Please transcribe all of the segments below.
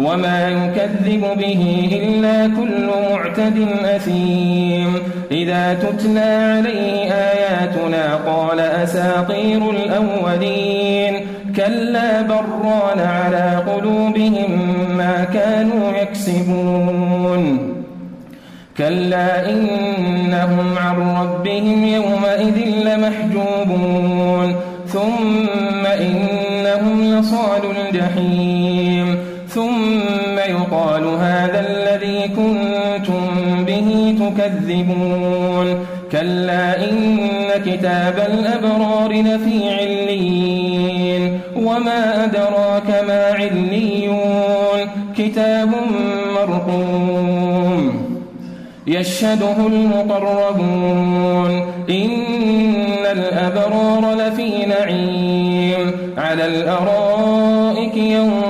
وما يكذب به إلا كل معتد أثيم. إذا تتلى عليه آياتنا قال أساطير الأولين. كلا بران على قلوبهم ما كانوا يكسبون. كلا إنهم عن ربهم يومئذ لمحجوبون. ثم إنهم لصال الجحيم. الذي كنتم به تكذبون. كلا إن كتاب الأبرار لفي علين وما أدراك ما عليون. كتاب مرقوم. يشهده المقربون. إن الأبرار لفي نعيم. على الأرائك ينظرون.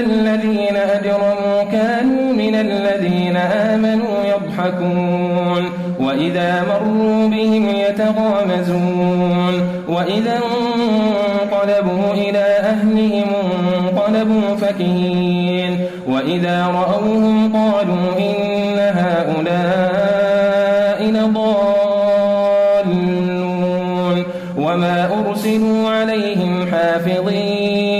الذين أجرموا كانوا من الذين آمنوا يضحكون وإذا مروا بهم يتغامزون وإذا انقلبوا إلى أهلهم انقلبوا فكهين وإذا رأوهم قالوا إن هؤلاء لضالون وما أرسلوا عليهم حافظين